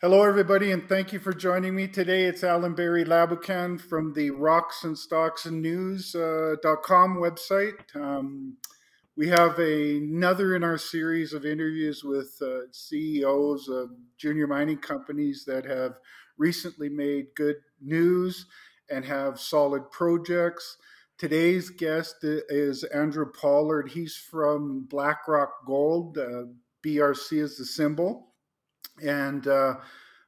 Hello, everybody, and thank you for joining me today. It's Alan Barry Laboucan from the Rocks and Stocks and News.com uh, website. Um, we have a, another in our series of interviews with uh, CEOs of junior mining companies that have recently made good news and have solid projects. Today's guest is Andrew Pollard. He's from Blackrock Gold. Uh, BRC is the symbol and uh,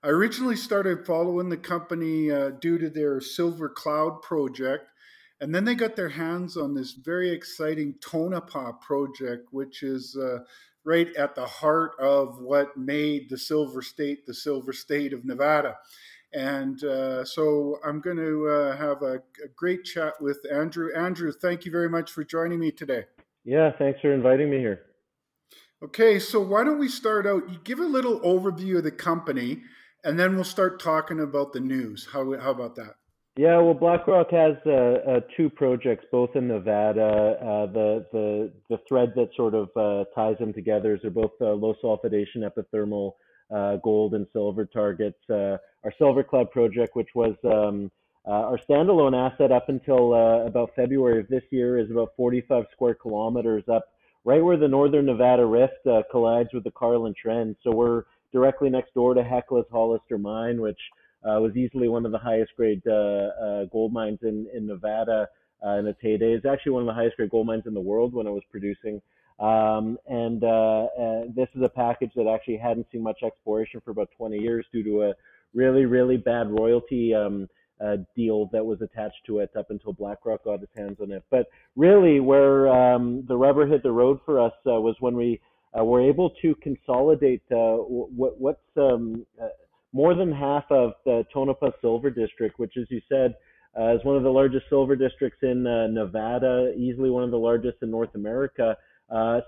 I originally started following the company uh, due to their Silver Cloud project. And then they got their hands on this very exciting Tonopah project, which is uh, right at the heart of what made the Silver State the Silver State of Nevada. And uh, so I'm going to uh, have a, a, great chat with Andrew. Andrew, thank you very much for joining me today. Yeah, thanks for inviting me here. Okay, so why don't we start out? You give a little overview of the company, and then we'll start talking about the news. How how about that? Yeah, well, BlackRock has uh, uh, two projects, both in Nevada. Uh, the the the thread that sort of uh, ties them together is they're both uh, low sulfidation epithermal uh, gold and silver targets. our Silver Cloud project, which was um, our standalone asset up until about February of this year, is about 45 square kilometers up right where the Northern Nevada Rift uh, collides with the Carlin Trend. So we're directly next door to Hecla's Hollister Mine, which uh, was easily one of the highest grade uh, uh, gold mines in, in Nevada uh, in its heyday. It's actually one of the highest grade gold mines in the world when it was producing. Um, and uh, this is a package that actually hadn't seen much exploration for about 20 years due to a really, really bad royalty um, uh, deal that was attached to it up until BlackRock got its hands on it. But really, where um, the rubber hit the road for us uh, was when we uh, were able to consolidate uh, what, what's um, uh, more than half of the Tonopah Silver District, which, as you said, uh, is one of the largest silver districts in Nevada, easily one of the largest in North America,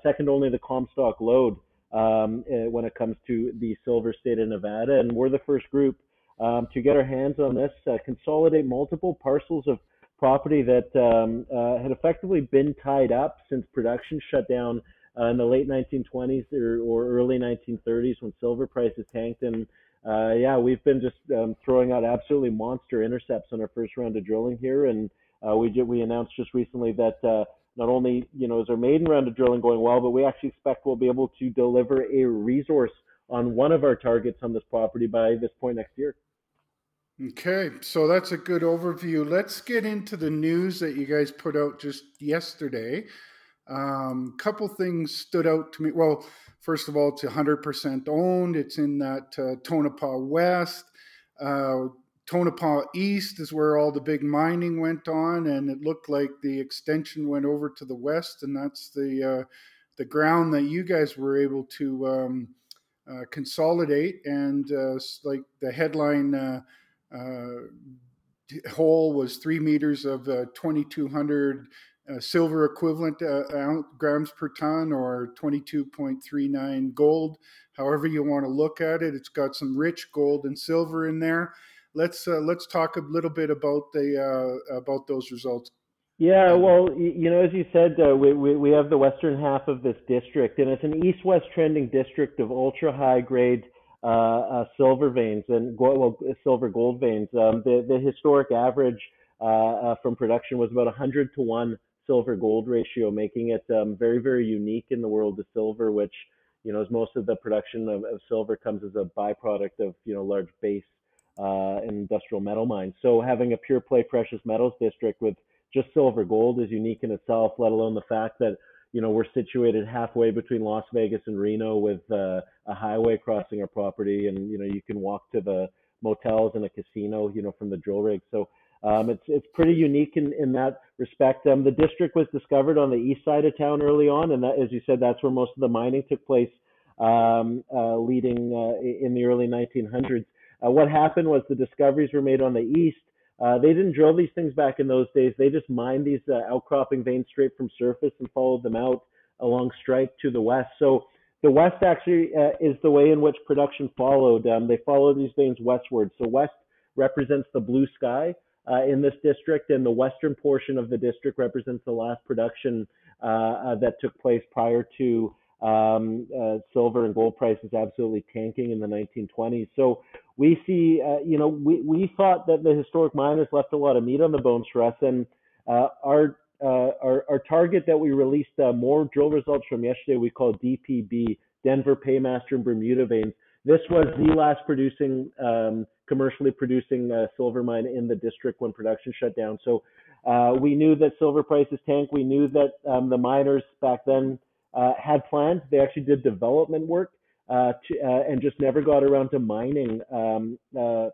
second only the Comstock Lode um, when it comes to the silver state of Nevada. And we're the first group um, to get our hands on this, uh, consolidate multiple parcels of property that um, uh, had effectively been tied up since production shut down uh, in the late 1920s or, or, early 1930s when silver prices tanked. And uh, yeah, we've been just um, throwing out absolutely monster intercepts on our first round of drilling here. And uh, we did, we announced just recently that uh, not only you know is our maiden round of drilling going well, but we actually expect we'll be able to deliver a resource on one of our targets on this property by this point next year. Okay, so that's a good overview. Let's get into the news that you guys put out just yesterday. A um, couple things stood out to me. Well, first of all, it's 100% owned. It's in that uh, Tonopah West. Uh, Tonopah East is where all the big mining went on, and it looked like the extension went over to the west, and that's the uh, the ground that you guys were able to um, uh, consolidate. And uh, like the headline uh, hole was three meters of uh, 2200 uh, silver equivalent grams per ton or 22.39 gold. However you want to look at it it's got some rich gold and silver in there. Let's let's talk a little bit about the about those results. Yeah, well, you know, as you said, uh, we, we, we have the western half of this district, and it's an east-west trending district of ultra high grade uh, uh, silver veins and gold, well, silver gold veins. Um, the, the historic average uh, from production was about 100 to 1 silver gold ratio, making it um, very, very unique in the world of silver, which, you know, as most of the production of, of silver comes as a byproduct of, you know, large base uh, industrial metal mines. So having a pure play precious metals district with just silver gold is unique in itself, let alone the fact that you know, we're situated halfway between Las Vegas and Reno with uh, a highway crossing our property, and you know, you can walk to the motels and a casino, you know, from the drill rig. So um, it's it's pretty unique in, in that respect. Um, the district was discovered on the east side of town early on, and that, as you said, that's where most of the mining took place, um, uh, leading uh, in the early 1900s. Uh, what happened was the discoveries were made on the east, uh, they didn't drill these things back in those days. They just mined these uh, outcropping veins straight from surface and followed them out along strike to the west. So the west actually uh, is the way in which production followed. Um, they followed these veins westward. So west represents the blue sky uh, in this district, and the western portion of the district represents the last production uh, uh, that took place prior to um, uh, silver and gold prices absolutely tanking in the 1920s. So we see, uh, you know, we, we thought that the historic miners left a lot of meat on the bones for us, and uh, our, uh, our, our target that we released uh, more drill results from yesterday, we call DPB, Denver Paymaster and Bermuda veins. This was the last producing, um, commercially producing uh, silver mine in the district when production shut down. So we knew that silver prices tanked. We knew that um, the miners back then uh, had plans. They actually did development work uh, to, uh, and just never got around to mining um, uh,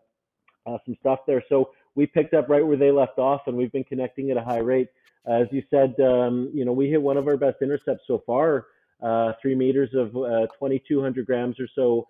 uh, some stuff there. So we picked up right where they left off, and we've been connecting at a high rate. As you said, um, you know, we hit one of our best intercepts so far, uh, three meters of 2,200 grams or so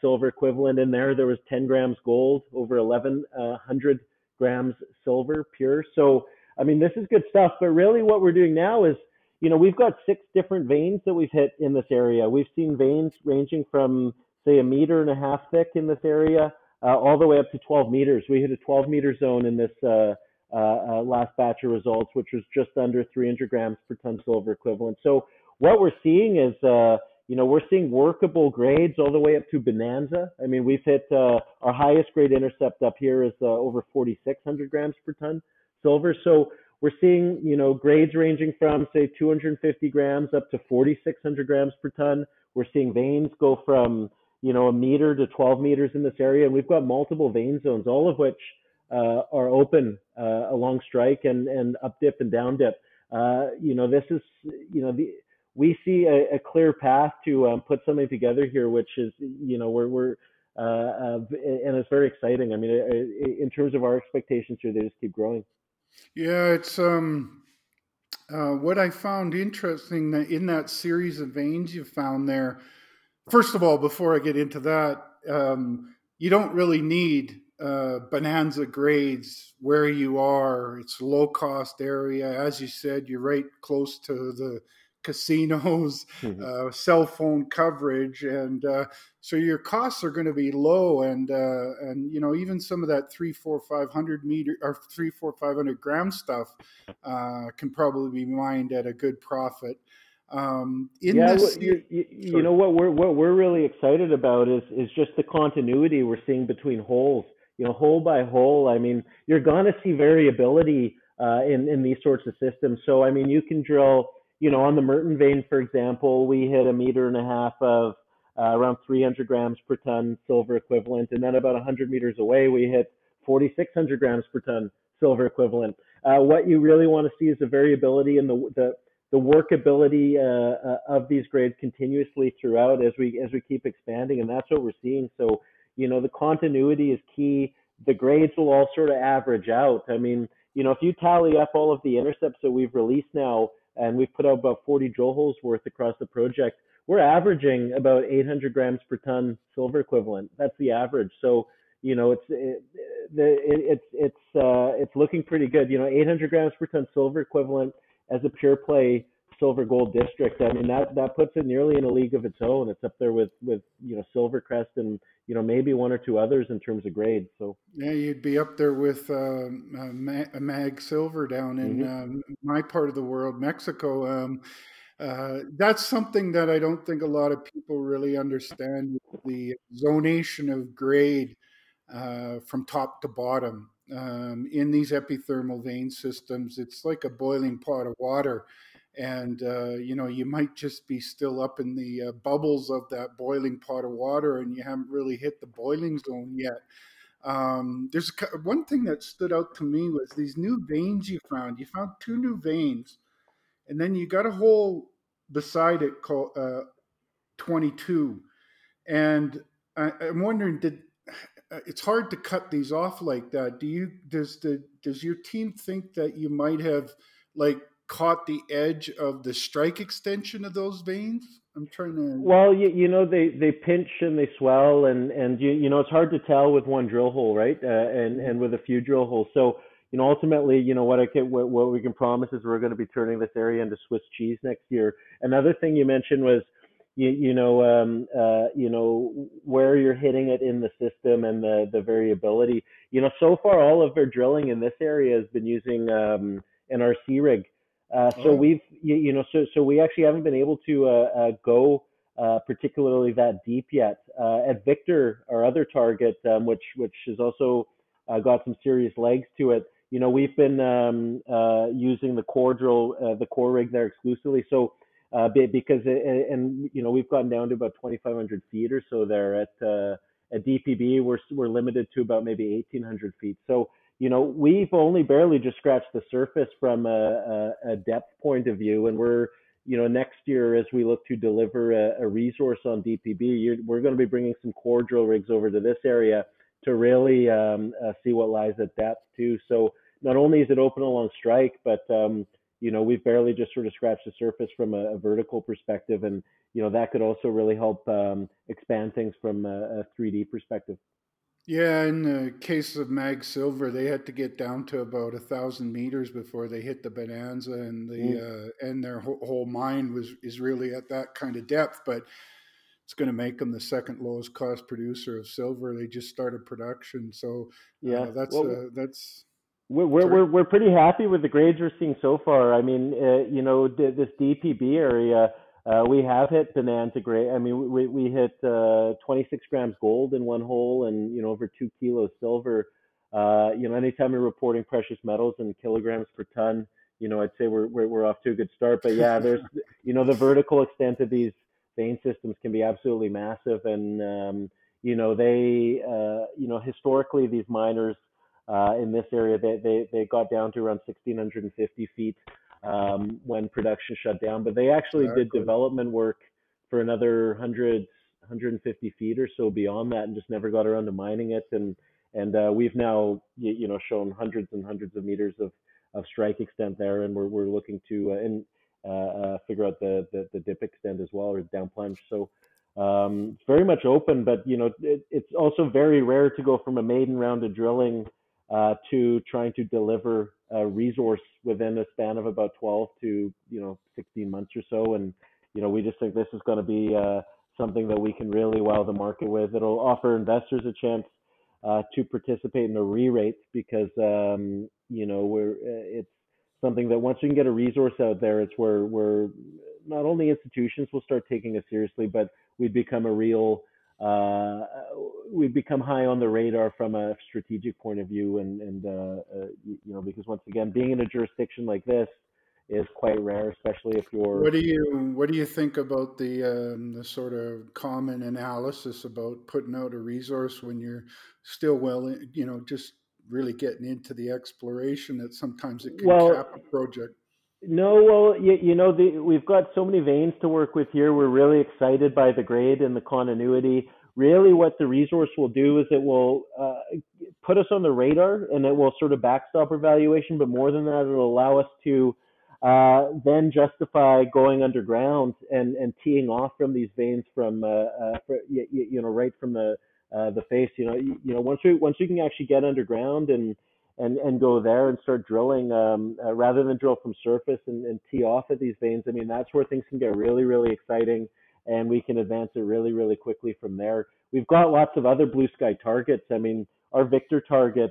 silver equivalent in there. There was 10 grams gold, over 1,100 grams silver pure. So, I mean, this is good stuff. But really, what we're doing now is you know, we've got six different veins that we've hit in this area. We've seen veins ranging from, say, a meter and a half thick in this area, uh, all the way up to 12 meters. We hit a 12 meter zone in this uh, uh, uh, last batch of results, which was just under 300 grams per ton silver equivalent. So what we're seeing is, uh, you know, we're seeing workable grades all the way up to bonanza. I mean, we've hit uh, our highest grade intercept up here is over 4,600 grams per ton silver. So we're seeing, you know, grades ranging from say 250 grams up to 4,600 grams per ton. We're seeing veins go from, you know, a meter to 12 meters in this area, and we've got multiple vein zones, all of which uh, are open uh, along strike and and up dip and down dip. Uh, you know, this is, you know, the we see a, a clear path to um, put something together here, which is, you know, we're we're uh, uh, and it's very exciting. I mean, in terms of our expectations here, they just keep growing. Yeah, it's um, uh, what I found interesting that in that series of veins you found there. First of all, before I get into that, um, you don't really need uh, bonanza grades where you are. It's low cost area, as you said. You're right close to the casinos, mm-hmm. uh, cell phone coverage, and uh, so your costs are going to be low. And uh, and you know even some of that three, four, five hundred meter or three, four, five hundred gram stuff uh, can probably be mined at a good profit. Um, yeah, this, you, you, you know what we're what we're really excited about is is just the continuity we're seeing between holes. You know, hole by hole. I mean, you're going to see variability uh, in in these sorts of systems. So I mean, you can drill you know, on the Merton vein, for example, we hit a meter and a half of uh, around 300 grams per ton silver equivalent, and then about 100 meters away, we hit 4,600 grams per ton silver equivalent. Uh, what you really want to see is the variability in the the, the workability uh, uh, of these grades continuously throughout as we as we keep expanding, and that's what we're seeing. So, you know, the continuity is key. The grades will all sort of average out. I mean, you know, if you tally up all of the intercepts that we've released now and we've put out about 40 drill holes worth across the project. We're averaging about 800 grams per ton silver equivalent. That's the average. So you know it's it, it, it's it's uh, it's looking pretty good. You know, 800 grams per ton silver equivalent as a pure play silver gold district. I mean that that puts it nearly in a league of its own. It's up there with with you know Silvercrest and you know maybe one or two others in terms of grade. So yeah, you'd be up there with uh, uh, Mag Silver down in mm-hmm. um, my part of the world, Mexico. Um, uh, that's something that I don't think a lot of people really understand the zonation of grade uh, from top to bottom. Um, in these epithermal vein systems, it's like a boiling pot of water and uh, you know you might just be still up in the uh, bubbles of that boiling pot of water and you haven't really hit the boiling zone yet. Um, there's one thing that stood out to me was these new veins you found. You found two new veins and then you got a hole beside it called uh, 22 and I, i'm wondering did uh, it's hard to cut these off like that. Do you does the does your team think that you might have like caught the edge of the strike extension of those veins? I'm trying to. Well, you, you know they they pinch and they swell and and you you know it's hard to tell with one drill hole, right? Uh, and and with a few drill holes. So you know ultimately you know what I can what, what we can promise is we're going to be turning this area into Swiss cheese next year. Another thing you mentioned was. You, you know um, uh, you know where you're hitting it in the system and the the variability. You know so far all of our drilling in this area has been using um, an RC rig Uh, so Oh, we've, you, you know, so so we actually haven't been able to uh, uh, go uh, particularly that deep yet. Uh, at Victor, our other target, um, which which has also uh, got some serious legs to it. You know, we've been um, uh, using the core drill, uh, the core rig there exclusively. So uh, because it, and you know we've gotten down to about 2,500 feet or so there at uh, at DPB. We're we're limited to about maybe 1,800 feet. So you know, we've only barely just scratched the surface from a, a, a depth point of view, and we're, you know, next year as we look to deliver a, a resource on DPB, we're going to be bringing some core drill rigs over to this area to really um, uh, see what lies at depth too. So not only is it open along strike, but um, you know, we've barely just sort of scratched the surface from a, a vertical perspective, and you know that could also really help um, expand things from a, a 3D perspective. Yeah. In the case of Mag Silver, they had to get down to about a thousand meters before they hit the Bonanza, and Mm. the uh, and their whole, whole mine was is really at that kind of depth. But it's going to make them the second lowest cost producer of silver. They just started production, so Yeah. uh, that's Well, uh, that's We're we're we're we're pretty happy with the grades we're seeing so far. I mean, uh, you know, th- this DPB area, uh, we have hit bonanza grade. I mean, we we hit uh, 26 grams gold in one hole, and you know, over two kilos silver. Uh, you know, anytime we're reporting precious metals in kilograms per ton, you know, I'd say we're we're we're off to a good start. But yeah, there's you know, the vertical extent of these vein systems can be absolutely massive, and um, you know, they uh, you know, historically these miners uh, in this area. They, they, they got down to around 1,650 feet um, when production shut down, but they actually did development work for another 100, 150 feet or so beyond that and just never got around to mining it. And, and uh, we've now, you, you know, shown hundreds and hundreds of meters of, of strike extent there, and we're, we're looking to uh, and, uh, uh, figure out the, the, the dip extent as well or down plunge. So um, it's very much open, but you know, it, it's also very rare to go from a maiden round of drilling uh, to trying to deliver a resource within a span of about 12 to you know 16 months or so. And you know, we just think this is going to be uh, something that we can really wow the market with. It'll offer investors a chance uh, to participate in a re-rate because um, you know we're uh, it's something that once we can get a resource out there, it's where where not only institutions will start taking us seriously, but we become a real uh, we've become high on the radar from a strategic point of view, and and uh, uh, you, you know because once again, being in a jurisdiction like this is quite rare, especially if you're What do you what do you think about the um, the sort of common analysis about putting out a resource when you're still well, in- you know, just really getting into the exploration that sometimes it can well. cap a project. No, well, you, you know, the, we've got so many veins to work with here. We're really excited by the grade and the continuity. Really, what the resource will do is it will uh, put us on the radar and it will sort of backstop our valuation. But more than that, it'll allow us to uh, then justify going underground and, and teeing off from these veins from, uh, uh, for, you, you know, right from the uh, the face. You know, you, you know, once we once we can actually get underground and and and go there and start drilling um, uh, rather than drill from surface and, and tee off at these veins. I mean, that's where things can get really, really exciting, and we can advance it really, really quickly from there. We've got lots of other blue sky targets. I mean, our Victor target,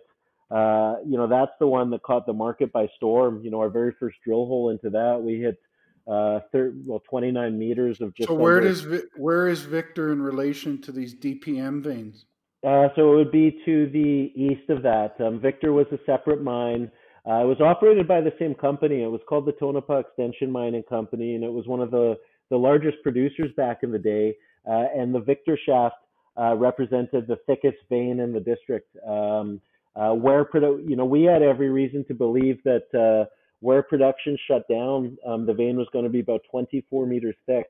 uh, you know, that's the one that caught the market by storm. You know, our very first drill hole into that, we hit uh, thir- well 29 meters of just So where does where is Victor in relation to these DPM veins? Uh, so it would be to the east of that. Um, Victor was a separate mine. Uh, it was operated by the same company. It was called the Tonopah Extension Mining Company, and it was one of the, the largest producers back in the day. Uh, and the Victor shaft uh, represented the thickest vein in the district. Um, uh, where produ- you know we had every reason to believe that uh, where production shut down, um, the vein was going to be about 24 meters thick.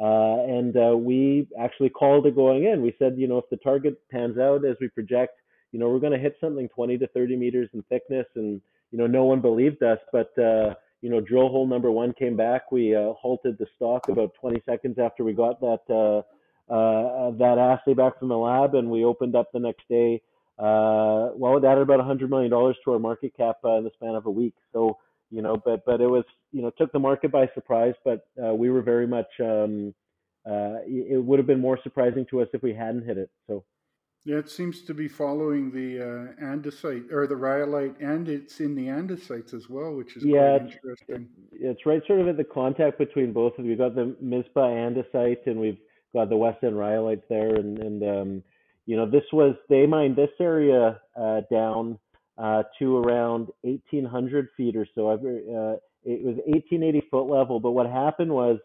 Uh, and uh, we actually called it going in. We said, you know, if the target pans out as we project, you know, we're going to hit something 20 to 30 meters in thickness. And, you know, no one believed us. But, uh, you know, drill hole number one came back. We uh, halted the stock about 20 seconds after we got that uh, uh, that assay back from the lab, and we opened up the next day. Uh, well, it added about 100 million dollars to our market cap in the span of a week. So, you know, but but it was you know took the market by surprise. But uh, we were very much um, uh, it would have been more surprising to us if we hadn't hit it. So Yeah, it seems to be following the uh, andesite or the rhyolite, and it's in the andesites as well, which is Yeah, it's interesting. it's right sort of at the contact between both of them. We've got the Mizpah andesite and we've got the West End rhyolite there, and and um, you know this was they mined this area uh, down uh, to around 1,800 feet or so. Uh, it was 1880 foot level, but what happened was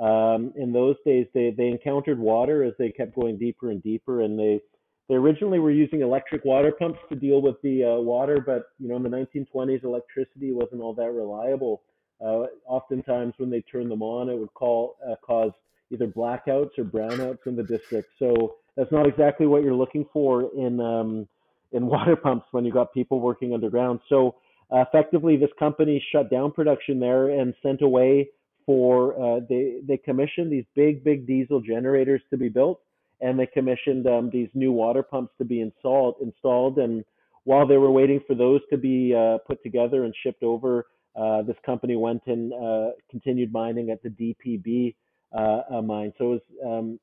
um, in those days they they encountered water as they kept going deeper and deeper, and they they originally were using electric water pumps to deal with the uh, water, but you know in the 1920s electricity wasn't all that reliable. Uh, oftentimes when they turned them on, it would call uh, cause either blackouts or brownouts in the district. So that's not exactly what you're looking for in um, in water pumps when you got people working underground. So uh, effectively, this company shut down production there and sent away for uh, they they commissioned these big big diesel generators to be built and they commissioned um, these new water pumps to be installed. Installed, and while they were waiting for those to be uh, put together and shipped over, uh, this company went and uh, continued mining at the DPB uh, mine. So it was, um,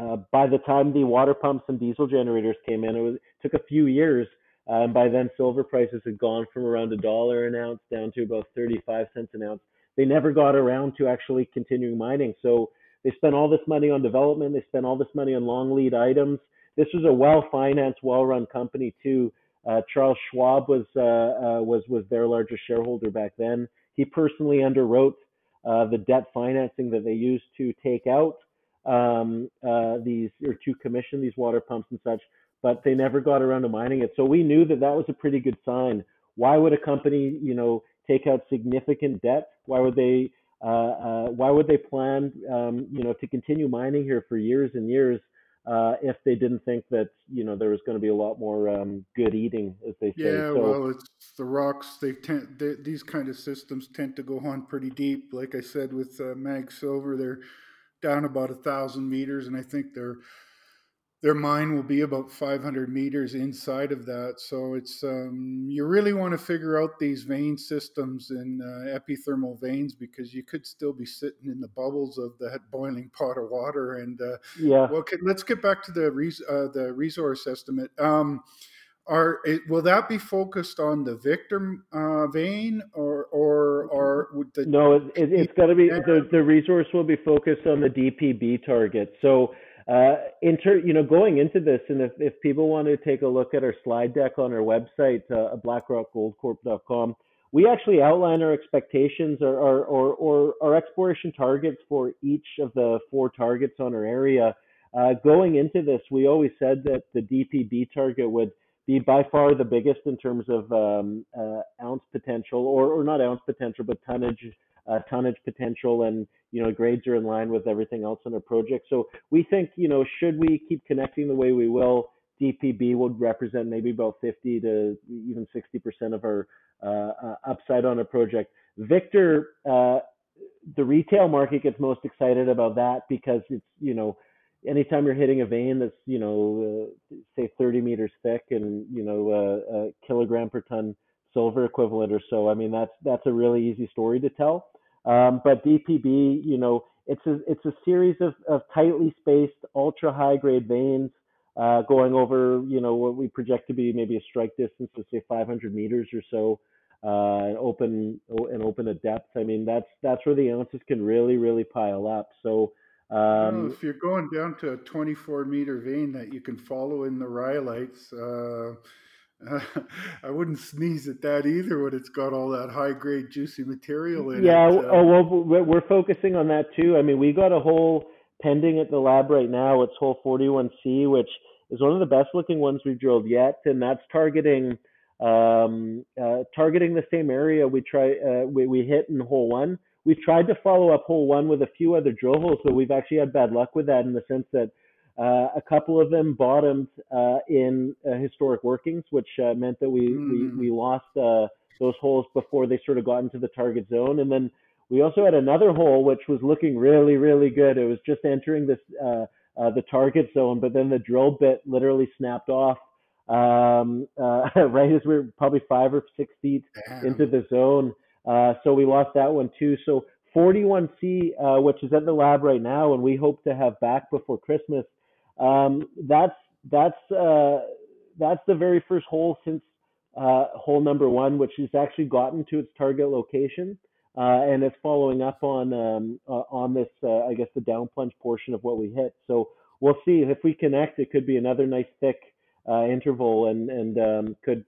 uh, by the time the water pumps and diesel generators came in, it, was, it took a few years. Um, by then, silver prices had gone from around a dollar an ounce down to about 35 cents an ounce. They never got around to actually continuing mining. So they spent all this money on development. They spent all this money on long lead items. This was a well-financed, well-run company too. Uh, Charles Schwab was uh, uh, was was their largest shareholder back then. He personally underwrote uh, the debt financing that they used to take out um, uh, these or to commission these water pumps and such, but they never got around to mining it. So we knew that that was a pretty good sign. Why would a company, you know, take out significant debt? Why would they uh, uh, why would they plan, um, you know, to continue mining here for years and years uh, if they didn't think that, you know, there was going to be a lot more um, good eating, as they say? Yeah, so, well, it's the rocks. They tend these kind of systems tend to go on pretty deep. Like I said with uh, Mag Silver, they're down about a thousand meters, and I think they're their mine will be about 500 meters inside of that. So it's um, you really want to figure out these vein systems and uh, epithermal veins because you could still be sitting in the bubbles of that boiling pot of water. And uh, yeah, well, okay, let's get back to the res- uh, the resource estimate. Um, are it, will that be focused on the Victor uh, vein or or or the no? It, it, it's got to be the the resource will be focused on the DPB target. So uh, inter, you know, going into this, and if, if people want to take a look at our slide deck on our website, uh, blackrockgoldcorp.com, we actually outline our expectations or, or, or, or our exploration targets for each of the four targets on our area. Uh, going into this, we always said that the DPB target would be by far the biggest in terms of um, uh, ounce potential, or, or not ounce potential, but tonnage uh, tonnage potential and you know grades are in line with everything else in our project. So we think you know should we keep connecting the way we will, DPB would represent maybe about 50 to even 60 percent of our uh, uh, upside on a project. Victor, uh, the retail market gets most excited about that because it's you know anytime you're hitting a vein that's you know uh, say 30 meters thick and you know uh, a kilogram per ton silver equivalent or so. I mean that's that's a really easy story to tell. Um, but DPB, you know, it's a it's a series of, of tightly spaced, ultra high grade veins uh, going over, you know, what we project to be maybe a strike distance of say 500 meters or so, uh, and open and open at depth. I mean, that's that's where the ounces can really really pile up. So. Um, well, if you're going down to a 24 meter vein that you can follow in the rhyolites, uh, I wouldn't sneeze at that either when it's got all that high grade juicy material in yeah, it. Yeah, oh well, we're focusing on that too. I mean, we got a hole pending at the lab right now. It's hole 41C, which is one of the best looking ones we've drilled yet, and that's targeting um, uh, targeting the same area we try uh, we, we hit in hole one. We've tried to follow up hole one with a few other drill holes, but we've actually had bad luck with that in the sense that uh, a couple of them bottomed uh, in uh, historic workings, which uh, meant that we, mm. we, hmm. we lost uh, those holes before they sort of got into the target zone. And then we also had another hole which was looking really, really good. It was just entering this uh, the target zone, but then the drill bit literally snapped off um, right as we are probably five or six feet Damn. into the zone. So we lost that one too. So 41C, which is at the lab right now, and we hope to have back before Christmas um, that's that's uh, that's the very first hole since uh, hole number one, which has actually gotten to its target location, uh, and it's following up on um, uh, on this, uh, I guess, the down plunge portion of what we hit. So we'll see if we connect. It could be another nice thick uh, interval, and and um, could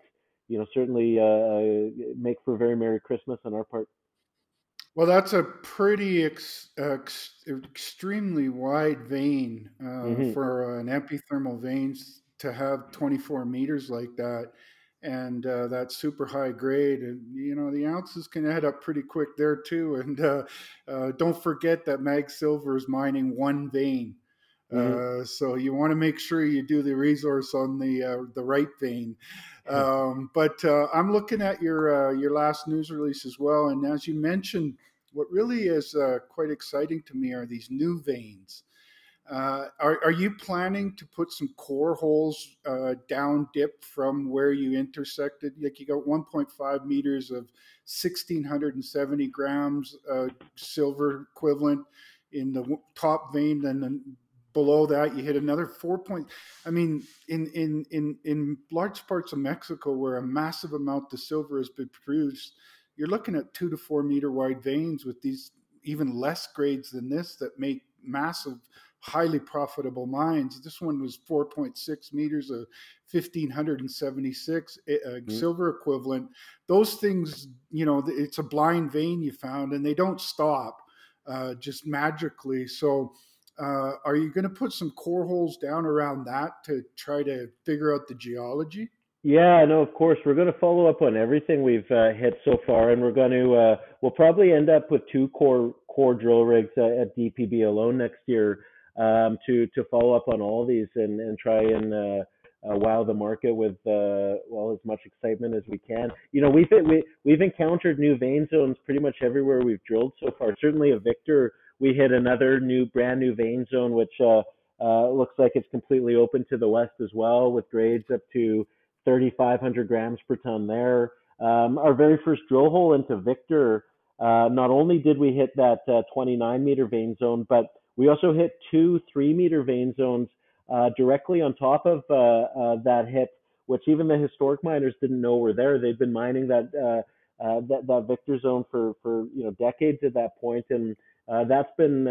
you know certainly uh, make for a very merry Christmas on our part. Well, that's a pretty ex, ex, extremely wide vein uh, mm-hmm. for an epithermal vein to have 24 meters like that and uh, that's super high grade and you know the ounces can add up pretty quick there too and uh, uh, don't forget that mag silver is mining one vein mm-hmm. Uh, so you want to make sure you do the resource on the uh, the right vein um, but uh, i'm looking at your your last news release as well and as you mentioned what really is quite exciting to me are these new veins uh, are, are you planning to put some core holes uh, down dip from where you intersected? Like you got 1.5 meters of 1670 grams uh, silver equivalent in the top vein, and then below that you hit another four point. I mean, in in in in large parts of Mexico where a massive amount of silver has been produced, you're looking at two to four meter wide veins with these even less grades than this that make massive highly profitable mines. This one was 4.6 meters of 1576 uh, mm-hmm. silver equivalent. Those things, you know, it's a blind vein you found, and they don't stop uh, just magically. So, uh, are you going to put some core holes down around that to try to figure out the geology? Yeah, no, of course. We're going to follow up on everything we've uh, hit so far, and we're going to uh, we'll probably end up with two core core drill rigs uh, at DPB alone next year um, to to follow up on all these and and try and uh, uh, wow the market with uh, well as much excitement as we can. You know, we've we, we've encountered new vein zones pretty much everywhere we've drilled so far. Certainly, a Victor, we hit another new brand new vein zone, which uh, uh, looks like it's completely open to the west as well, with grades up to 3,500 grams per ton there. Um, our very first drill hole into Victor, uh, not only did we hit that uh, 29 meter vein zone, but we also hit two three meter vein zones uh, directly on top of uh, that hit, which even the historic miners didn't know were there. They'd been mining that that, that Victor zone for for you know decades at that point, and uh, that's been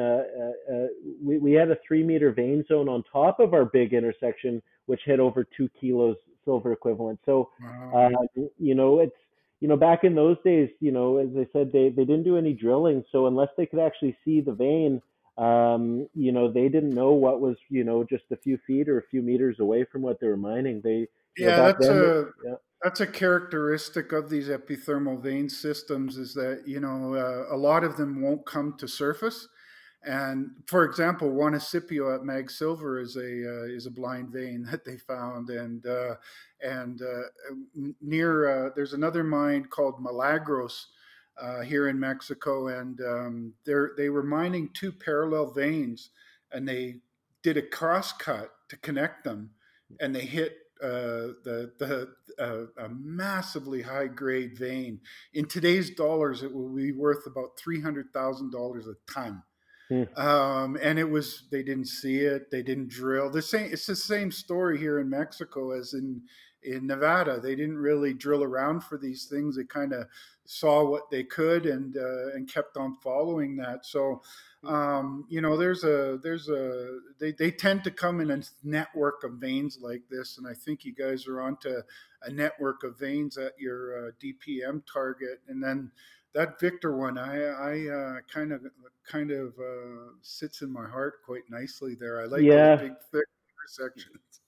we we had a three meter vein zone on top of our big intersection, which hit over two kilos silver equivalent. So wow. you know it's you know, back in those days, you know, as I said, they, they didn't do any drilling. So unless they could actually see the vein, um, you know, they didn't know what was, you know, just a few feet or a few meters away from what they were mining. They, yeah, know, that's then, a yeah. That's a characteristic of these epithermal vein systems is that you know uh, a lot of them won't come to surface. And for example, Juanicipio at Mag Silver is a uh, is a blind vein that they found, and uh, and uh, near uh, there's another mine called Milagros uh, here in Mexico, and um, they were mining two parallel veins, and they did a cross cut to connect them, and they hit uh, the the uh, a massively high grade vein. In today's dollars, it will be worth about three hundred thousand dollars a ton. Mm. Um, and it was they didn't see it, they didn't drill. The same it's the same story here in Mexico as in in Nevada. They didn't really drill around for these things. They kind of saw what they could and uh, and kept on following that. So, um, you know, there's a there's a they, they tend to come in a network of veins like this, and I think you guys are onto a network of veins at your uh, DPM target, and then that Victor one, I I uh, kind of kind of uh, sits in my heart quite nicely there. I like yeah. big thick intersections.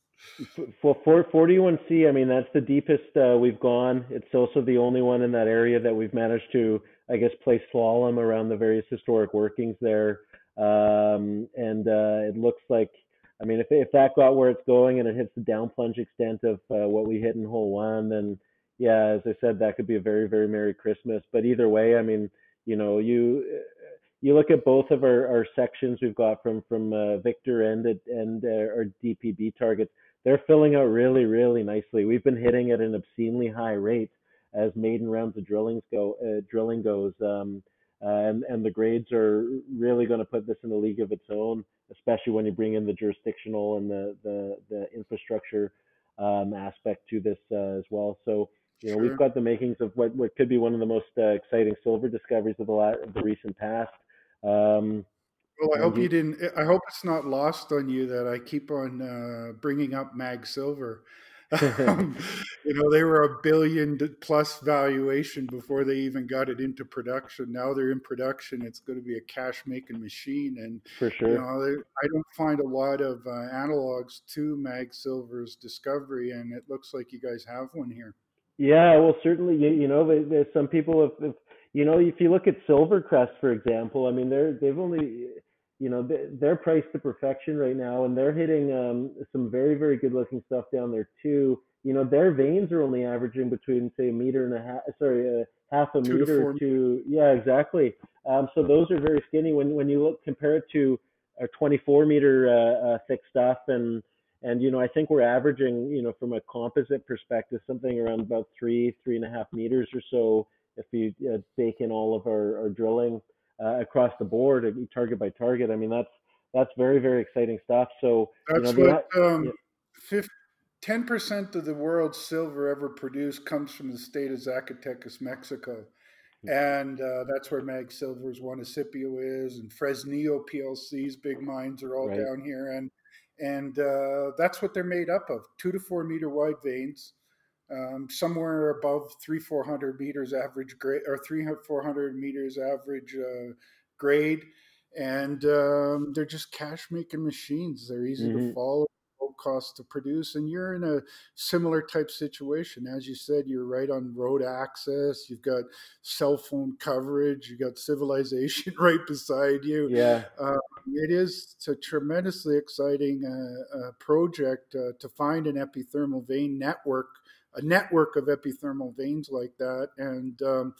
For, for 41C, I mean, that's the deepest uh, we've gone. It's also the only one in that area that we've managed to, I guess, play slalom around the various historic workings there. Um, and uh, it looks like, I mean, if, if that got where it's going and it hits the down plunge extent of uh, what we hit in hole one, then yeah, as I said, that could be a very, very Merry Christmas. But either way, I mean, you know, you you look at both of our, our sections we've got from from uh, Victor and and uh, our DPB targets they're filling out really, really nicely. We've been hitting at an obscenely high rate as maiden rounds of drillings go. Uh, drilling goes. Um, uh, and and the grades are really going to put this in a league of its own, especially when you bring in the jurisdictional and the the, the infrastructure um, aspect to this uh, as well. So you know sure. we've got the makings of what what could be one of the most uh, exciting silver discoveries of the la- of the recent past. Um, well, I hope you didn't. I hope it's not lost on you that I keep on uh, bringing up Mag Silver. um, you know, they were a billion plus valuation before they even got it into production. Now they're in production. It's going to be a cash making machine. And for sure, you know, they, I don't find a lot of uh, analogs to Mag Silver's discovery, and it looks like you guys have one here. Yeah, well, certainly, you, you know, there's some people have, have, you know, if you look at Silvercrest, for example, I mean, they're they've only you know they're priced to perfection right now and they're hitting um, some very very good looking stuff down there too. You know their veins are only averaging between say a meter and a half sorry a half a Two meter to, to yeah exactly. Um, so those are very skinny when when you look compare it to a 24 meter uh, uh, thick stuff and and you know i think we're averaging you know from a composite perspective something around about three three and a half meters or so if you uh, bake in all of our, our drilling uh, across the board, uh, target by target. I mean, that's that's very very exciting stuff. So that's you know, what um, ten percent of the world's silver ever produced comes from the state of Zacatecas, Mexico. Hmm. And uh, that's where Mag Silver's Juanicipio is, and Fresnillo PLC's big mines are all right. down here, and and uh, that's what they're made up of: two to four meter wide veins, um, somewhere above three four hundred meters average grade or three four hundred meters average uh, grade, and um, they're just cash making machines. They're easy mm-hmm. to follow, low cost to produce, and you're in a similar type situation. As you said, you're right on road access. You've got cell phone coverage. You've got civilization right beside you. Yeah, uh, it is a tremendously exciting uh, uh, project uh, to find an epithermal vein network a network of epithermal veins like that. And um,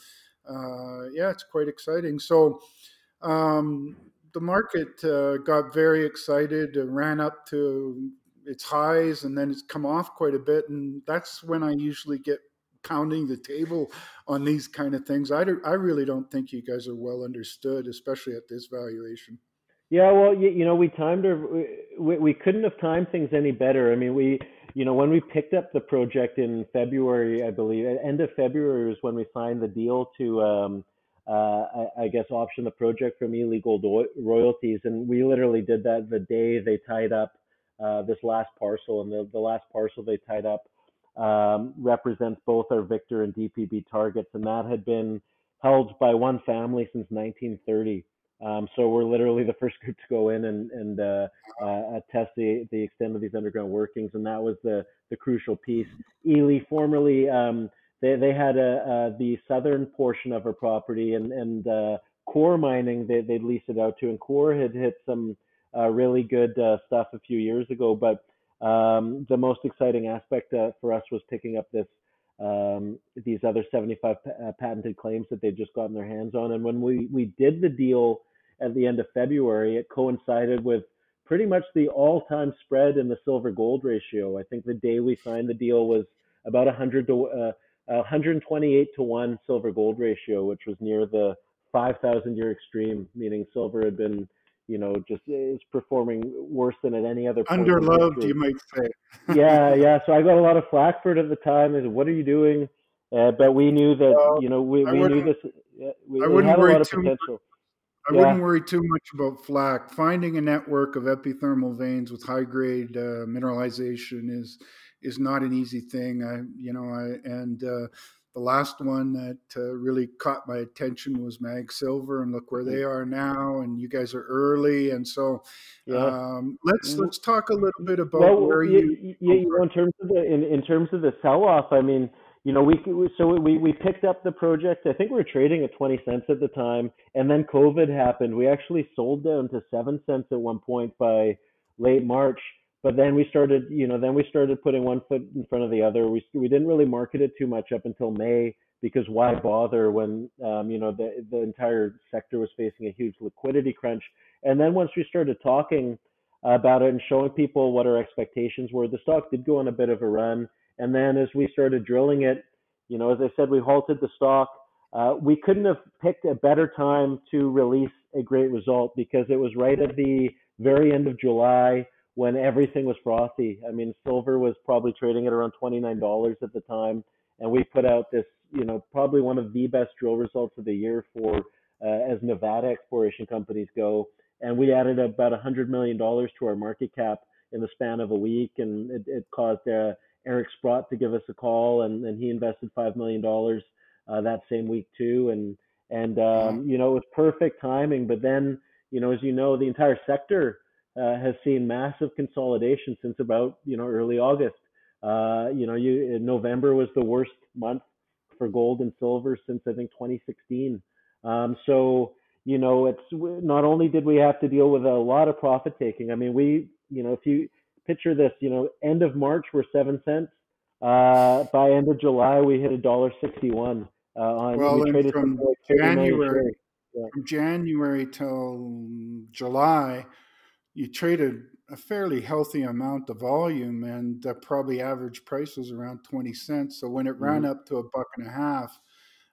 uh, yeah, it's quite exciting. So um, the market uh, got very excited, ran up to its highs, and then it's come off quite a bit. And that's when I usually get pounding the table on these kind of things. I, do, I really don't think you guys are well understood, especially at this valuation. Yeah, well, you, you know, we timed our, we, we couldn't have timed things any better. I mean, we you know, when we picked up the project in February, I believe, end of February was when we signed the deal to, um, uh, I, I, guess, option the project from Ely Gold royalties. And we literally did that the day they tied up uh, this last parcel. And the, the last parcel they tied up um, represents both our Victor and DPB targets. And that had been held by one family since 1930. Um, so we're literally the first group to go in and, and uh, uh, test the, the extent of these underground workings, and that was the, the crucial piece. Ely, formerly, um, they, they had a, a, the southern portion of our property, and, and uh, Core Mining, they, they leased it out to, and Core had hit some uh, really good uh, stuff a few years ago, but um, the most exciting aspect uh, for us was picking up this um, these other 75 uh, patented claims that they've just gotten their hands on. And when we, we did the deal at the end of February, it coincided with pretty much the all-time spread in the silver gold ratio. I think the day we signed the deal was about 100 to uh, 128 to 1 silver gold ratio, which was near the 5,000 year extreme, meaning silver had been, you know, just is performing worse than at any other point. Underloved, you might say. yeah, yeah. So I got a lot of flack for it at the time. I said, what are you doing? Uh, but we knew that, you know, we, we knew this. Uh, we, I wouldn't had a lot of potential. I yeah. wouldn't worry too much about flack. Finding a network of epithermal veins with high grade uh, mineralization is is not an easy thing. I, you know, I and uh, the last one that uh, really caught my attention was Mag Silver, and look where they mm-hmm. are now. And you guys are early, and so yeah. um, let's mm-hmm. let's talk a little bit about well, where you, you, you know, in terms of the in, in terms of the sell off. I mean you know, we so we we picked up the project. I think we were trading at 20 cents at the time, and then COVID happened. We actually sold down to seven cents at one point by late March. But then we started, you know, then we started putting one foot in front of the other. We we didn't really market it too much up until May because why bother when um, you know the the entire sector was facing a huge liquidity crunch. And then once we started talking about it and showing people what our expectations were, the stock did go on a bit of a run and then as we started drilling it, you know, as I said, we halted the stock. uh, we couldn't have picked a better time to release a great result because it was right at the very end of July when everything was frothy. I mean, silver was probably trading at around $29 at the time, and we put out this, you know, probably one of the best drill results of the year for uh, as Nevada exploration companies go. And we added about $100 million to our market cap in the span of a week, and it, it caused uh, Eric Sprott to give us a call, and, and he invested $5 million uh, that same week too. And and um, you know it was perfect timing. But then you know as you know the entire sector uh, has seen massive consolidation since about you know early August. Uh, you know you November was the worst month for gold and silver since I think 2016. Um, so you know it's not only did we have to deal with a lot of profit taking. I mean we you know if you picture this, you know end of March we're seven cents. Uh, by end of July, we hit a dollar sixty-one. Uh, on, well, we traded from January, yeah. from January till July, you traded a fairly healthy amount of volume, and uh, probably average price was around twenty cents. So when it ran mm-hmm. up to a buck and a half,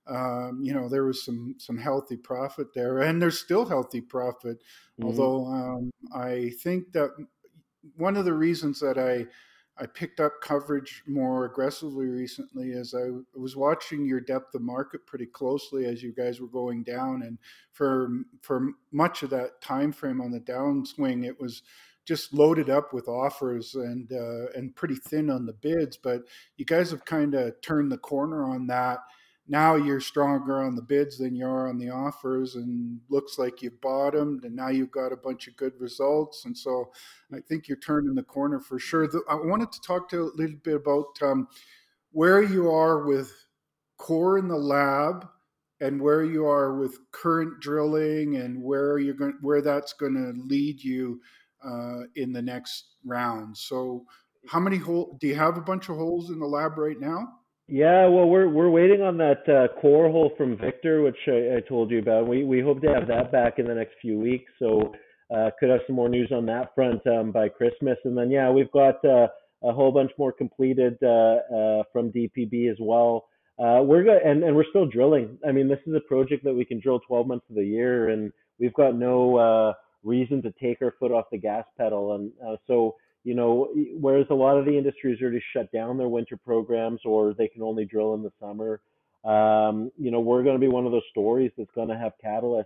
um, you know there was some some healthy profit there, and there's still healthy profit. Mm-hmm. Although um, I think that one of the reasons that I I picked up coverage more aggressively recently as I was watching your depth of market pretty closely as you guys were going down, and for for much of that time frame on the downswing, it was just loaded up with offers and uh, and pretty thin on the bids. But you guys have kind of turned the corner on that now you're stronger on the bids than you are on the offers and looks like you've bottomed and now you've got a bunch of good results. And so i think you're turning the corner for sure. I wanted to talk to a little bit about um, where you are with core in the lab and where you are with current drilling and where you're going where that's going to lead you uh, in the next round. So how many hole do you have a bunch of holes in the lab right now yeah, well, we're we're waiting on that uh, core hole from Victor, which I, I, told you about. We we hope to have that back in the next few weeks, so uh, could have some more news on that front um, by Christmas. And then yeah, we've got uh, a whole bunch more completed uh, uh, from DPB as well. Uh, we're good, and and we're still drilling. I mean, this is a project that we can drill 12 months of the year, and we've got no reason to take our foot off the gas pedal. And so you know, whereas a lot of the industries are already shut down their winter programs or they can only drill in the summer. Um, you know, we're going to be one of those stories that's going to have catalysts,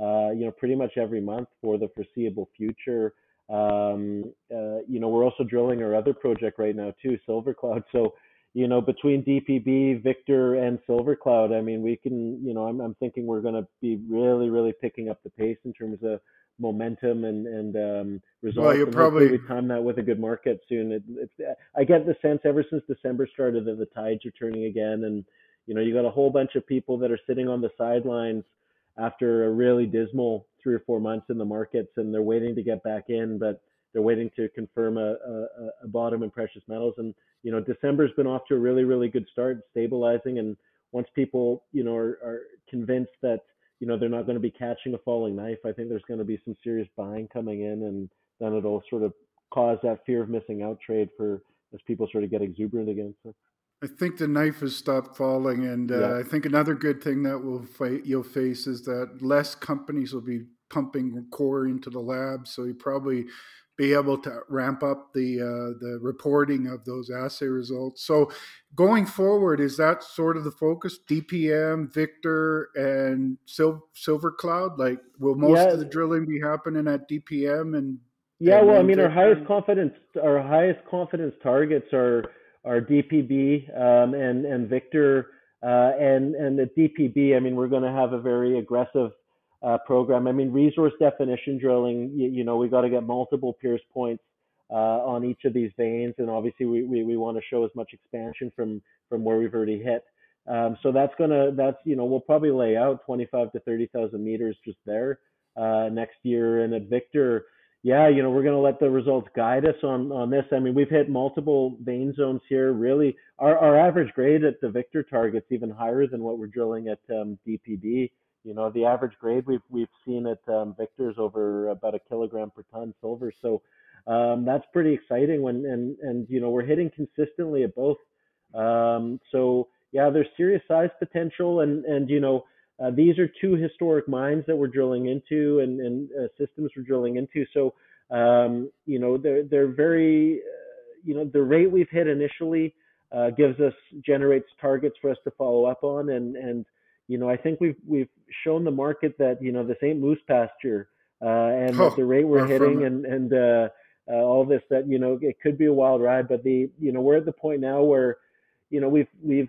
uh, you know, pretty much every month for the foreseeable future. Um, uh, you know, we're also drilling our other project right now too, Silver Cloud. So, you know, between DPB, Victor, and Silver Cloud, I mean, we can, you know, I'm, I'm thinking we're going to be really, really picking up the pace in terms of momentum and and um, results. Well, you and probably we time that with a good market soon. It, it's I get the sense ever since December started that the tides are turning again, and you know you got a whole bunch of people that are sitting on the sidelines after a really dismal three or four months in the markets, and they're waiting to get back in, but they're waiting to confirm a, a, a bottom in precious metals. And you know December's been off to a really really good start, stabilizing, and once people you know are, are convinced that you know they're not going to be catching a falling knife. I think there's going to be some serious buying coming in, and then it'll sort of cause that fear of missing out trade for as people sort of get exuberant again. So. I think the knife has stopped falling, and uh, yeah. I think another good thing that will fight you'll face is that less companies will be pumping core into the lab, so you probably be able to ramp up the uh, the reporting of those assay results. So going forward, is that sort of the focus? DPM, Victor, and Sil- Silver Cloud. Like, will most yeah. of the drilling be happening at DPM and? Yeah, and well, I mean, our highest confidence our highest confidence targets are are DPB um, and and Victor. Uh, and and the DPB, I mean, we're going to have a very aggressive uh, program. I mean, resource definition drilling, you, you know, we got to get multiple pierce points uh, on each of these veins, and obviously we, we, we want to show as much expansion from from where we've already hit. Um, so that's gonna that's you know we'll probably lay out 25 to 30,000 meters just there uh, next year, and at Victor, yeah, you know we're gonna let the results guide us on on this. I mean we've hit multiple vein zones here. Really, our our average grade at the Victor target's even higher than what we're drilling at um, DPB. You know, the average grade we've we've seen at um, Victor's over about a kilogram per ton silver. So um, that's pretty exciting. When and and you know we're hitting consistently at both. Um, so yeah, there's serious size potential, and and you know uh, these are two historic mines that we're drilling into and, and uh, systems we're drilling into. So, um, you know, they're, they're very, uh, you know, the rate we've hit initially uh, gives us, generates targets for us to follow up on. And, and, you know, I think we've, we've shown the market that, you know, this ain't moose pasture uh, and oh, the rate we're hitting and, and uh, all this that, you know, it could be a wild ride, but the, you know, we're at the point now where, you know, we've, we've,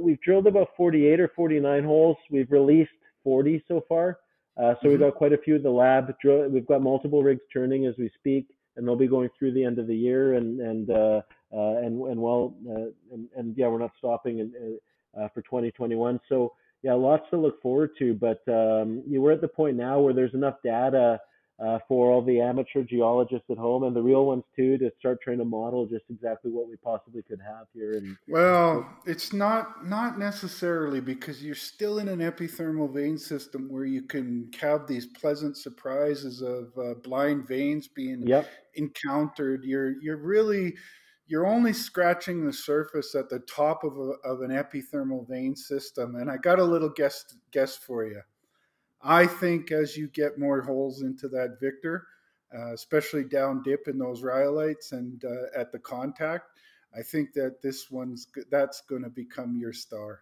we've drilled about 48 or 49 holes. We've released 40 so far. Uh, so mm-hmm. we've got quite a few in the lab. Drill, we've got multiple rigs turning as we speak, and they'll be going through the end of the year. And and uh, uh, and and well, uh, and, and yeah, we're not stopping in, uh, uh, for 2021. So yeah, lots to look forward to. But um, you we're at the point now where there's enough data uh, for all the amateur geologists at home and the real ones too to start trying to model just exactly what we possibly could have here. And well, it's not not necessarily because you're still in an epithermal vein system where you can have these pleasant surprises of uh, blind veins being yep. encountered. You're you're really you're only scratching the surface at the top of, a, of an epithermal vein system. And I got a little guess guess for you. I think as you get more holes into that Victor, uh, especially down dip in those rhyolites and uh, at the contact, I think that this one's that's going to become your star.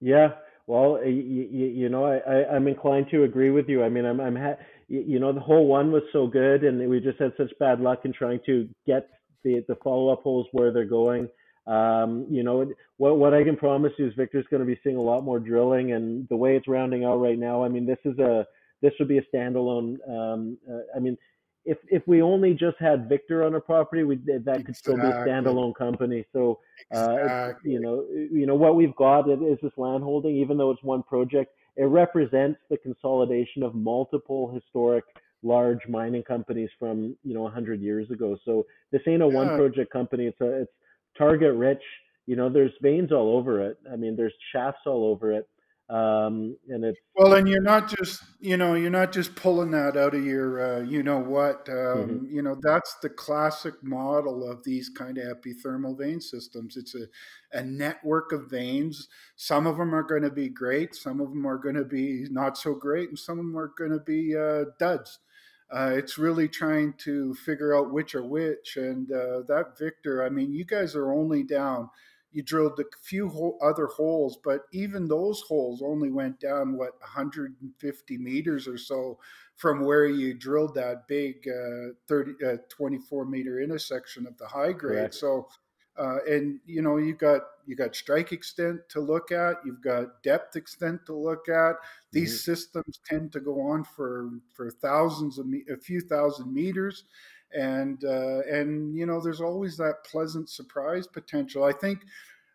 Yeah, well, you, you know, I, I am inclined to agree with you. I mean, I'm I'm ha- you know the whole one was so good, and we just had such bad luck in trying to get the the follow up holes where they're going. Um, you know, what what I can promise you is Victor's going to be seeing a lot more drilling, and the way it's rounding out right now, I mean, this is a this would be a standalone. Um, uh, I mean, if if we only just had Victor on a property, we that exactly. could still be a standalone company. So, uh, exactly. you know, you know what we've got is this land holding, even though it's one project, it represents the consolidation of multiple historic large mining companies from you know 100 years ago. So this ain't a yeah. one project company. It's a it's target rich. You know, there's veins all over it. I mean, there's shafts all over it. Um, and it's well, and you're not just, you know, you're not just pulling that out of your, uh, you know what, um, mm-hmm. you know, that's the classic model of these kind of epithermal vein systems. It's a, a network of veins. Some of them are going to be great. Some of them are going to be not so great, and some of them are going to be uh, duds. Uh, it's really trying to figure out which are which. And uh, that Victor, I mean, you guys are only down. You drilled a few ho- other holes, but even those holes only went down, what, 150 meters or so from where you drilled that big uh, 30, uh, 24 meter intersection of the high grade. Correct. So uh, and you know you got you got strike extent to look at you've got depth extent to look at. These mm-hmm. systems tend to go on for for thousands of me- a few thousand meters. And uh, and you know there's always that pleasant surprise potential. I think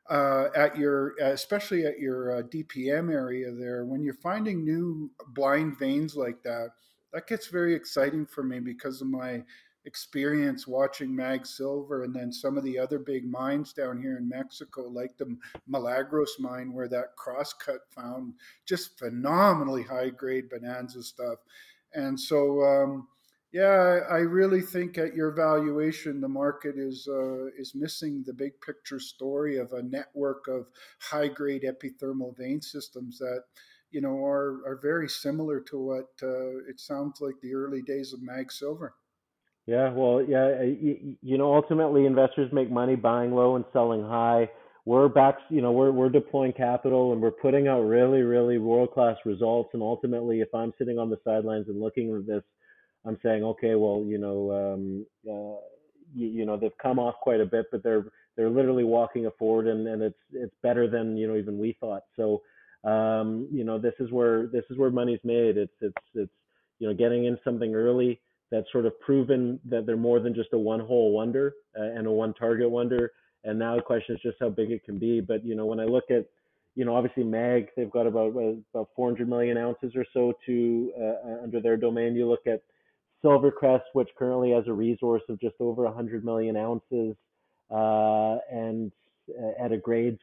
uh, at your especially at your uh, dpm area there when you're finding new blind veins like that that gets very exciting for me because of my experience watching Mag Silver and then some of the other big mines down here in Mexico, like the Milagros mine, where that crosscut found just phenomenally high grade bonanza stuff. And so, um, yeah, I really think at your valuation, the market is uh, is missing the big picture story of a network of high grade epithermal vein systems that you know are are very similar to what uh, it sounds like the early days of Mag Silver. Yeah, well, yeah, you, you know, ultimately investors make money buying low and selling high. We're back, you know, we're we're deploying capital and we're putting out really, really world class results. And ultimately, if I'm sitting on the sidelines and looking at this, I'm saying, okay, well, you know, um, uh, you, you know, they've come off quite a bit, but they're they're literally walking it forward, and and it's it's better than you know even we thought. So, um, you know, this is where this is where money's made. It's it's it's you know getting in something early that's sort of proven that they're more than just a one hole wonder uh, and a one target wonder. And now the question is just how big it can be. But you know, when I look at, you know, obviously Mag, they've got about uh, about 400 million ounces or so to uh, uh, under their domain. You look at Silvercrest, which currently has a resource of just over 100 million ounces, uh, and uh, at a grades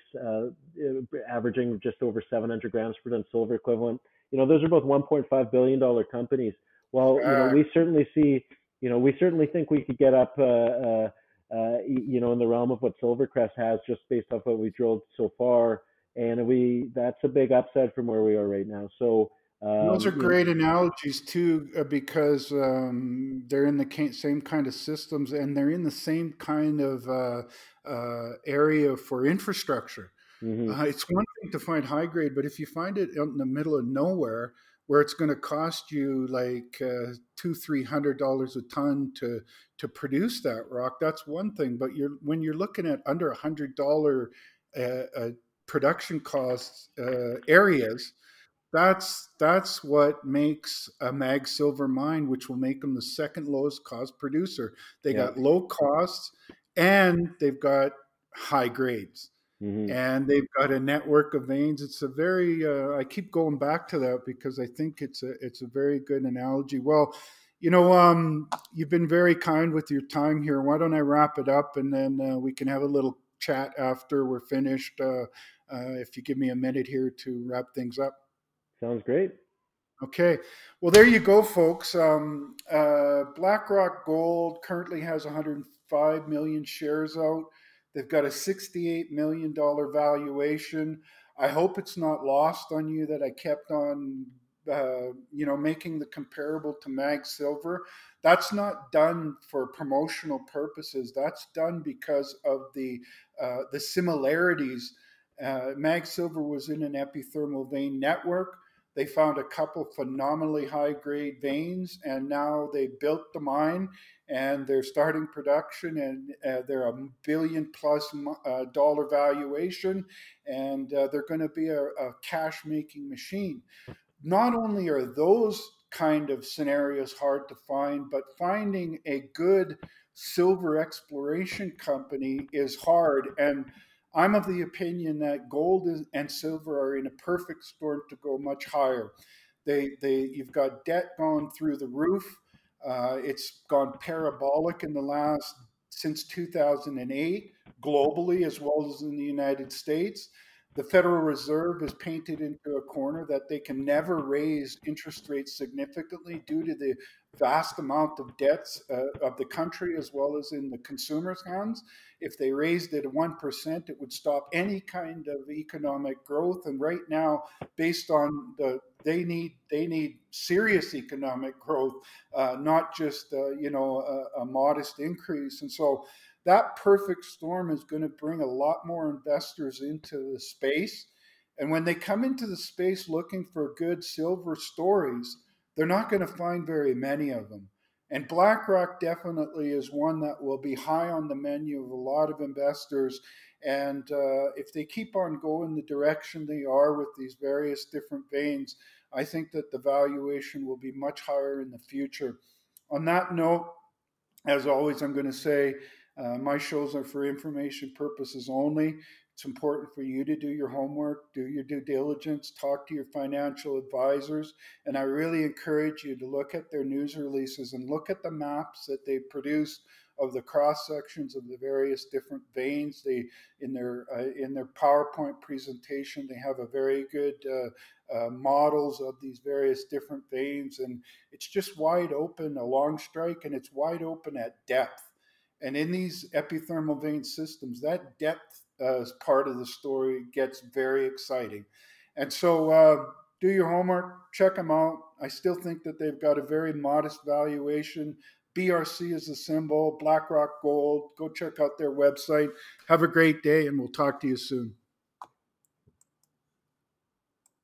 averaging just over 700 grams per ton silver equivalent. You know, those are both 1.5 billion dollar companies well, you know, we certainly see, you know, we certainly think we could get up, uh, uh, uh, you know, in the realm of what Silvercrest has, just based off what we drilled so far. and we that's a big upside from where we are right now. So um, those are great know. analogies too, uh, because um, they're in the same kind of systems and they're in the same kind of uh, uh, area for infrastructure. Mm-hmm. Uh, it's one thing to find high grade, but if you find it out in the middle of nowhere, where it's going to cost you like uh, two, three hundred dollars a ton to to produce that rock, that's one thing. But you're when you're looking at under a hundred dollar uh, production costs areas that's that's what makes a mag silver mine which will make them the second lowest cost producer they yeah. got low costs and they've got high grades mm-hmm. and they've got a network of veins it's a very uh, i keep going back to that because i think it's a it's a very good analogy well you know um, you've been very kind with your time here why don't i wrap it up and then uh, we can have a little chat after we're finished uh, uh if you give me a minute here to wrap things up Sounds great. Okay. Well, there you go, folks. Um, uh, BlackRock Gold currently has 105 million shares out. They've got a $68 million valuation. I hope it's not lost on you that I kept on, uh, you know, making the comparable to Mag Silver. That's not done for promotional purposes. That's done because of the uh, the similarities. Uh, Mag Silver was in an epithermal vein network. They found a couple phenomenally high grade veins, and now they built the mine and they're starting production, and uh, they're a billion plus uh, dollar valuation, and uh, they're going to be a, a cash making machine. Not only are those kind of scenarios hard to find, but finding a good silver exploration company is hard. And I'm of the opinion that gold and silver are in a perfect storm to go much higher. They, they, you've got debt going through the roof. Uh, it's gone parabolic in the last since 2008, globally as well as in the United States. The Federal Reserve is painted into a corner that they can never raise interest rates significantly due to the vast amount of debts uh, of the country as well as in the consumer's hands. If they raised it 1%, it would stop any kind of economic growth. And right now, based on the they need they need serious economic growth, uh, not just uh, you know a, a modest increase. And so that perfect storm is going to bring a lot more investors into the space. And when they come into the space looking for good silver stories, they're not going to find very many of them. And BlackRock definitely is one that will be high on the menu of a lot of investors. And uh, if they keep on going the direction they are with these various different veins, I think that the valuation will be much higher in the future. On that note, as always, I'm going to say uh, my shows are for information purposes only. It's important for you to do your homework, do your due diligence, talk to your financial advisors. And I really encourage you to look at their news releases and look at the maps that they produce of the cross sections of the various different veins. They in their uh, in their PowerPoint presentation they have a very good uh, uh, models of these various different veins, and it's just wide open along strike, and it's wide open at depth. And in these epithermal vein systems, that depth as part of the story gets very exciting. And so uh, do your homework, check them out. I still think that they've got a very modest valuation. BRC is the symbol, BlackRock Gold. Go check out their website. Have a great day, and we'll talk to you soon.